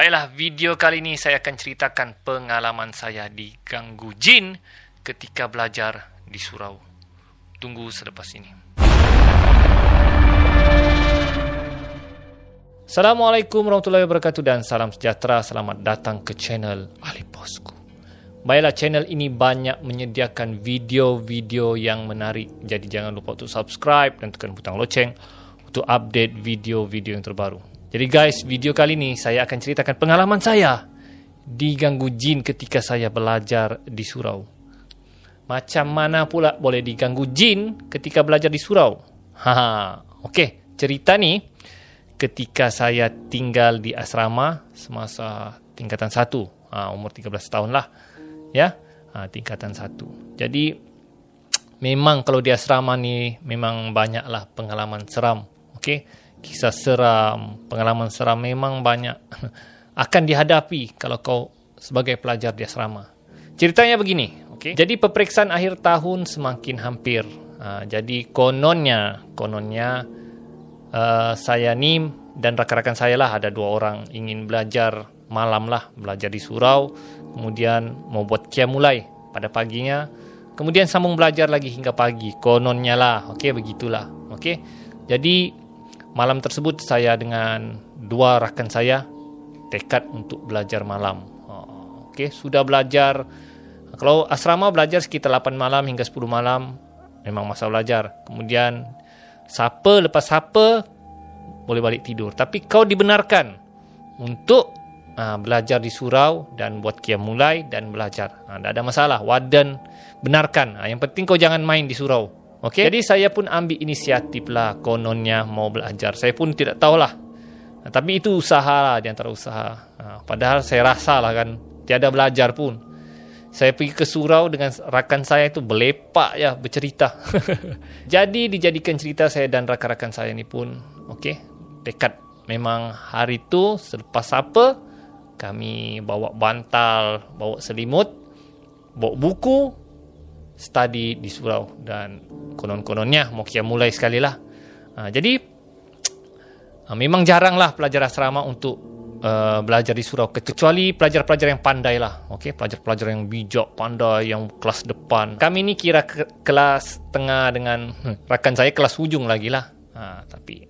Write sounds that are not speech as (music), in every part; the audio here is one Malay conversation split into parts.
Baiklah, video kali ini saya akan ceritakan pengalaman saya diganggu jin ketika belajar di surau. Tunggu selepas ini. Assalamualaikum warahmatullahi wabarakatuh dan salam sejahtera. Selamat datang ke channel Ali Bosku. Baiklah, channel ini banyak menyediakan video-video yang menarik. Jadi jangan lupa untuk subscribe dan tekan butang loceng untuk update video-video yang terbaru. Jadi guys, video kali ini saya akan ceritakan pengalaman saya diganggu jin ketika saya belajar di surau. Macam mana pula boleh diganggu jin ketika belajar di surau? Ha, okey, cerita ni ketika saya tinggal di asrama semasa tingkatan satu, ha, umur 13 tahun lah, ya, ha, tingkatan satu. Jadi memang kalau di asrama ni memang banyaklah pengalaman seram, okey kisah seram, pengalaman seram memang banyak (laughs) akan dihadapi kalau kau sebagai pelajar di asrama. Ceritanya begini, okay? Jadi peperiksaan akhir tahun semakin hampir. Uh, jadi kononnya, kononnya uh, saya ni dan rakan-rakan saya lah ada dua orang ingin belajar malam lah, belajar di surau. Kemudian mau buat kia mulai pada paginya. Kemudian sambung belajar lagi hingga pagi. Kononnya lah, okay begitulah, okay. Jadi Malam tersebut saya dengan dua rakan saya tekad untuk belajar malam. Oh, Okey, sudah belajar. Kalau asrama belajar sekitar 8 malam hingga 10 malam memang masa belajar. Kemudian siapa lepas siapa boleh balik tidur. Tapi kau dibenarkan untuk uh, belajar di surau dan buat kiam mulai dan belajar. Uh, ada masalah. Wadan benarkan. Uh, yang penting kau jangan main di surau. Okay? Jadi saya pun ambil inisiatif lah kononnya mau belajar. Saya pun tidak tahulah. Nah, tapi itu usaha lah di antara usaha. Nah, padahal saya rasa lah kan tiada belajar pun. Saya pergi ke surau dengan rakan saya itu belepak ya bercerita. (laughs) Jadi dijadikan cerita saya dan rakan-rakan saya ini pun okey dekat memang hari itu selepas apa kami bawa bantal, bawa selimut, bawa buku, study di surau dan konon-kononnya mau kia mulai sekali lah. Ha, jadi ha, memang jaranglah pelajar asrama untuk uh, belajar di surau kecuali pelajar-pelajar yang pandai lah. Okay, pelajar-pelajar yang bijak, pandai, yang kelas depan. Kami ni kira ke- kelas tengah dengan hmm, rakan saya kelas ujung lagi lah. Ha, tapi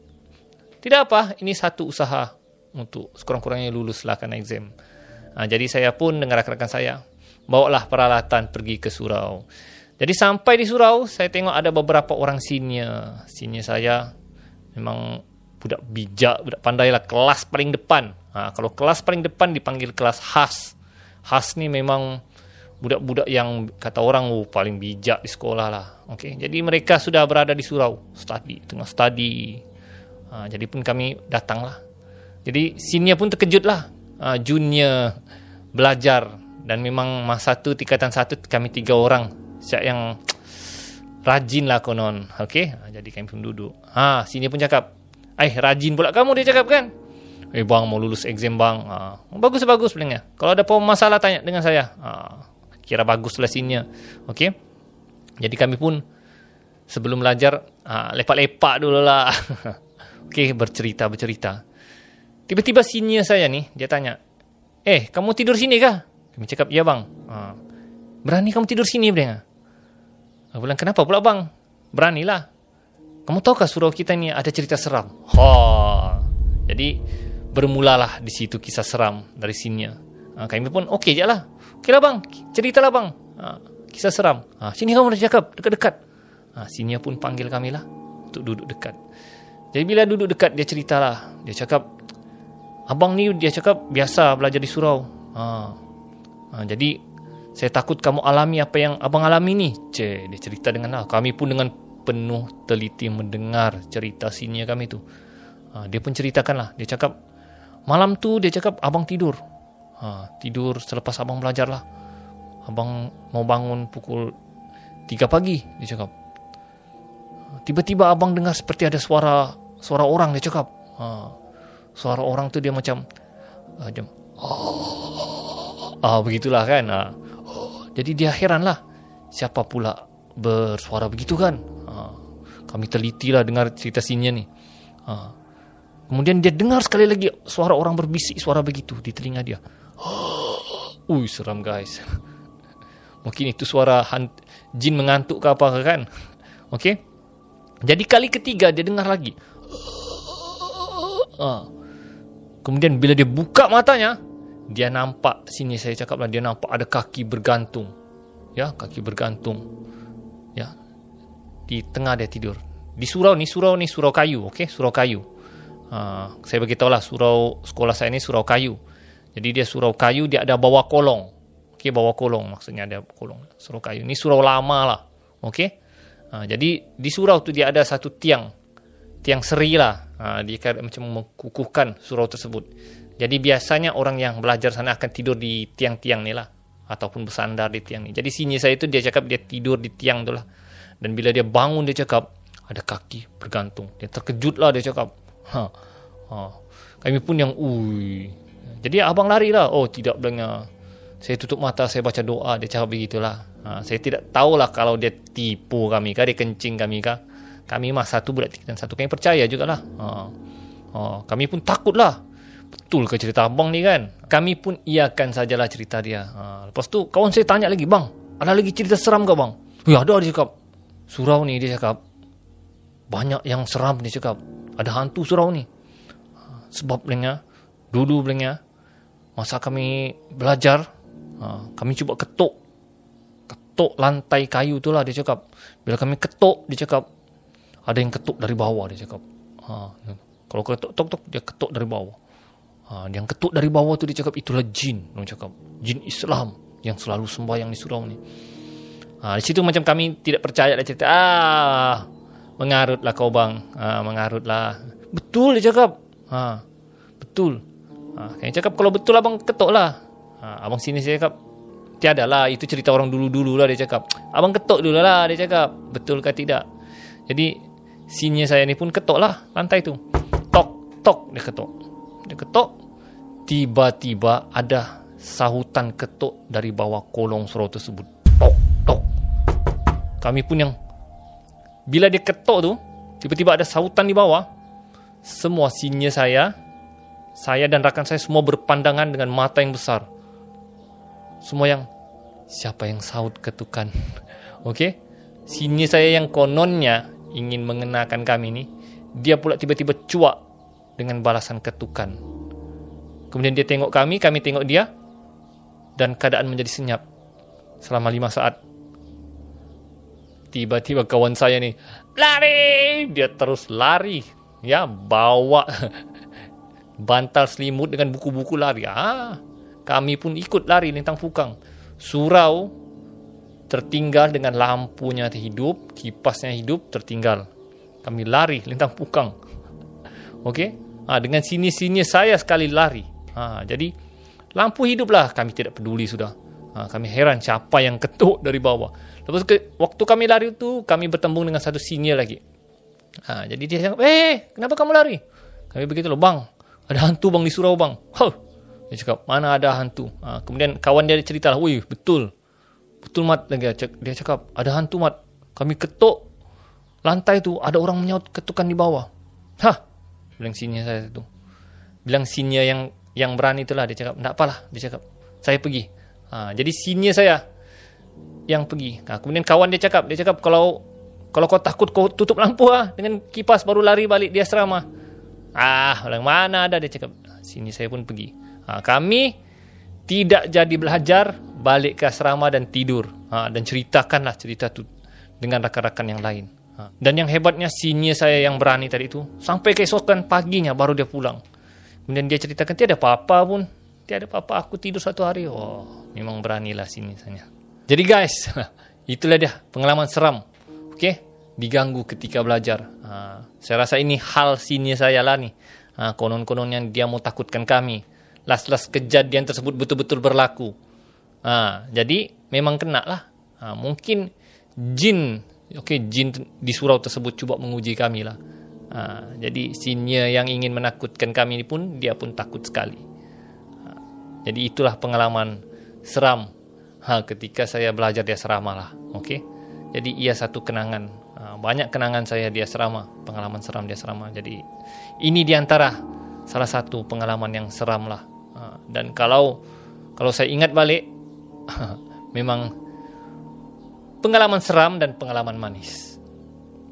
tidak apa, ini satu usaha untuk sekurang-kurangnya lulus lah kan exam. Ha, jadi saya pun dengan rakan-rakan saya bawalah peralatan pergi ke surau. Jadi sampai di surau, saya tengok ada beberapa orang senior. Senior saya memang budak bijak, budak pandai lah. Kelas paling depan. Ha, kalau kelas paling depan dipanggil kelas khas. Khas ni memang budak-budak yang kata orang oh, paling bijak di sekolah lah. Okay? Jadi mereka sudah berada di surau. Study, tengah study. Ha, jadi pun kami datang lah. Jadi senior pun terkejut lah. Ha, junior belajar. Dan memang masa tu tingkatan satu kami tiga orang Siap yang (tsk) rajin lah konon. Okey, ha, jadi kami pun duduk. Ha, sini pun cakap, "Eh, rajin pula kamu dia cakap kan?" Eh, bang mau lulus exam bang. Ha, bagus bagus sebenarnya. Kalau ada masalah tanya dengan saya. Ha, kira baguslah sini. Okey. Jadi kami pun sebelum belajar ha, lepak-lepak dulu lah. (laughs) Okey, bercerita bercerita. Tiba-tiba senior saya ni dia tanya, "Eh, kamu tidur sini kah?" Kami cakap, "Ya bang." Ha, Berani kamu tidur sini, Bang? Aku bilang, kenapa pula bang? Beranilah. Kamu tahukah surau kita ni ada cerita seram? Ha. Jadi, bermulalah di situ kisah seram dari sini. Ha, kami pun, okey je lah. Okey lah bang, ceritalah bang. Ha, kisah seram. Ha, sini kamu dah cakap, dekat-dekat. Ha, sini pun panggil kami lah untuk duduk dekat. Jadi, bila duduk dekat, dia ceritalah. Dia cakap, abang ni dia cakap biasa belajar di surau. Ha. Ha, jadi, saya takut kamu alami apa yang abang alami ni. Cik, dia cerita dengan aku. Kami pun dengan penuh teliti mendengar cerita sini kami tu. Ha, dia pun ceritakan lah. Dia cakap, malam tu dia cakap abang tidur. Ha, tidur selepas abang belajar lah. Abang mau bangun pukul 3 pagi, dia cakap. Tiba-tiba abang dengar seperti ada suara suara orang, dia cakap. Ha, suara orang tu dia macam, dia, oh, ah, begitulah kan. Ha. Jadi dia heranlah siapa pula bersuara begitu kan. Ha, kami teliti lah dengar cerita sinnya ni. Ha, Kemudian dia dengar sekali lagi suara orang berbisik suara begitu di telinga dia. (gasps) Ui, seram guys. (laughs) Mungkin itu suara jin mengantuk ke apa kan? (laughs) Okey. Jadi kali ketiga dia dengar lagi. (laughs) Ha. Kemudian bila dia buka matanya, dia nampak sini saya cakaplah dia nampak ada kaki bergantung. Ya, kaki bergantung. Ya. Di tengah dia tidur. Di surau ni, surau ni surau kayu, okey? Surau kayu. Ha, saya beritahulah surau sekolah saya ni surau kayu. Jadi dia surau kayu dia ada bawah kolong. Okey bawah kolong maksudnya ada kolong. Surau kayu. Ni surau lama lah. Okey. Ha, jadi di surau tu dia ada satu tiang. Tiang seri lah. Ha, dia macam mengukuhkan surau tersebut. Jadi biasanya orang yang belajar sana akan tidur di tiang-tiang ni lah. Ataupun bersandar di tiang ni. Jadi sini saya tu dia cakap dia tidur di tiang tu lah. Dan bila dia bangun dia cakap ada kaki bergantung. Dia terkejut lah dia cakap. Ha. ha. Kami pun yang ui. Jadi abang lari lah. Oh tidak belanya. Saya tutup mata, saya baca doa. Dia cakap begitulah. Ha. Saya tidak tahulah kalau dia tipu kami kah, dia kencing kami kah. Kami mah satu budak dan satu. Kami percaya juga lah. Ha. Ha. Kami pun takut lah. Betul ke cerita abang ni kan? Kami pun iakan sajalah cerita dia. Ha. Lepas tu kawan saya tanya lagi, bang, ada lagi cerita seram ke bang? Ya ada dia cakap. Surau ni dia cakap. Banyak yang seram dia cakap ada hantu surau ni. Sebab belanya, dulu belanya, masa kami belajar, ha, kami cuba ketuk. Ketuk lantai kayu tu lah dia cakap. Bila kami ketuk, dia cakap, ada yang ketuk dari bawah dia cakap. Ha, kalau ketuk, tok, tok, dia ketuk dari bawah. Ha, yang ketuk dari bawah tu dia cakap, itulah jin. Dia cakap, jin Islam yang selalu sembahyang di surau ni. Ha, di situ macam kami tidak percaya lah cerita. Ah, mengarutlah kau bang. Ha, mengarutlah. Betul dia cakap. Ha, betul. Ha, kan cakap kalau betul abang ketuk lah. Ha, abang sini saya cakap tiada lah itu cerita orang dulu-dulu lah dia cakap. Abang ketuk dulu lah dia cakap. Betul ke tidak? Jadi sini saya ni pun ketuk lah lantai tu. Tok tok dia ketuk. Dia ketuk tiba-tiba ada sahutan ketuk dari bawah kolong surau tersebut tok tok kami pun yang bila dia ketuk tu, tiba-tiba ada sautan di bawah. Semua senior saya, saya dan rakan saya semua berpandangan dengan mata yang besar. Semua yang, siapa yang saut ketukan? (laughs) Okey? Senior saya yang kononnya ingin mengenakan kami ni, dia pula tiba-tiba cuak dengan balasan ketukan. Kemudian dia tengok kami, kami tengok dia, dan keadaan menjadi senyap selama lima saat. Tiba-tiba kawan saya ni lari, dia terus lari, ya bawa (laughs) bantal selimut dengan buku-buku lari. Ah, kami pun ikut lari lintang pukang. Surau tertinggal dengan lampunya hidup, kipasnya hidup tertinggal. Kami lari lintang pukang. (laughs) Okey, ah, dengan sini-sini saya sekali lari. Ah, jadi lampu hiduplah kami tidak peduli sudah. Ah, kami heran siapa yang ketuk (laughs) dari bawah. Lepas ke, waktu kami lari itu, kami bertembung dengan satu senior lagi. Ha, jadi dia cakap, eh, kenapa kamu lari? Kami begitu loh, bang, ada hantu bang di surau bang. Huh. Dia cakap, mana ada hantu? Ha, kemudian kawan dia cerita lah, wih, betul. Betul mat, lagi dia cakap, ada hantu mat. Kami ketuk lantai tu, ada orang menyaut ketukan di bawah. Hah, bilang senior saya itu. Bilang senior yang yang berani itulah, dia cakap, tak apalah, dia cakap, saya pergi. Ha, jadi senior saya, yang pergi. Ha, kemudian kawan dia cakap, dia cakap kalau kalau kau takut kau tutup lampu ah dengan kipas baru lari balik di asrama. Ah, orang mana ada dia cakap. Sini saya pun pergi. Ha, kami tidak jadi belajar balik ke asrama dan tidur ha, dan ceritakanlah cerita tu dengan rakan-rakan yang lain. Ha, dan yang hebatnya senior saya yang berani tadi itu sampai keesokan paginya baru dia pulang. Kemudian dia ceritakan tiada apa-apa pun. Tiada apa-apa aku tidur satu hari. Oh, memang beranilah sini saya. Jadi guys, (laughs) itulah dia pengalaman seram. Okay, diganggu ketika belajar. Ha, saya rasa ini hal sini saya lah ni. Ha, konon-konon yang dia mau takutkan kami. Last-last kejadian tersebut betul-betul berlaku. Ha, jadi memang kena lah. Ha, mungkin jin, okay, jin di surau tersebut cuba menguji kami lah. Ha, jadi senior yang ingin menakutkan kami pun dia pun takut sekali. Ha, jadi itulah pengalaman seram ha, ketika saya belajar di asrama lah. Okay? Jadi ia satu kenangan. Ha, banyak kenangan saya di asrama, pengalaman seram di asrama. Jadi ini diantara salah satu pengalaman yang seram lah. Ha, dan kalau kalau saya ingat balik, (laughs) memang pengalaman seram dan pengalaman manis.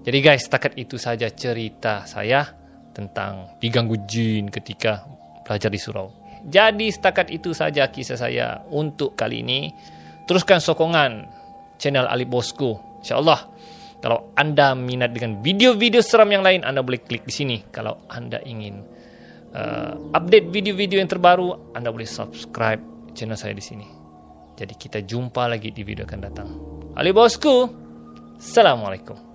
Jadi guys, setakat itu saja cerita saya tentang diganggu jin ketika belajar di surau. Jadi setakat itu saja kisah saya untuk kali ini. Teruskan sokongan channel Ali Bosku. InsyaAllah, kalau anda minat dengan video-video seram yang lain, anda boleh klik di sini. Kalau anda ingin uh, update video-video yang terbaru, anda boleh subscribe channel saya di sini. Jadi kita jumpa lagi di video akan datang. Ali Bosku, Assalamualaikum.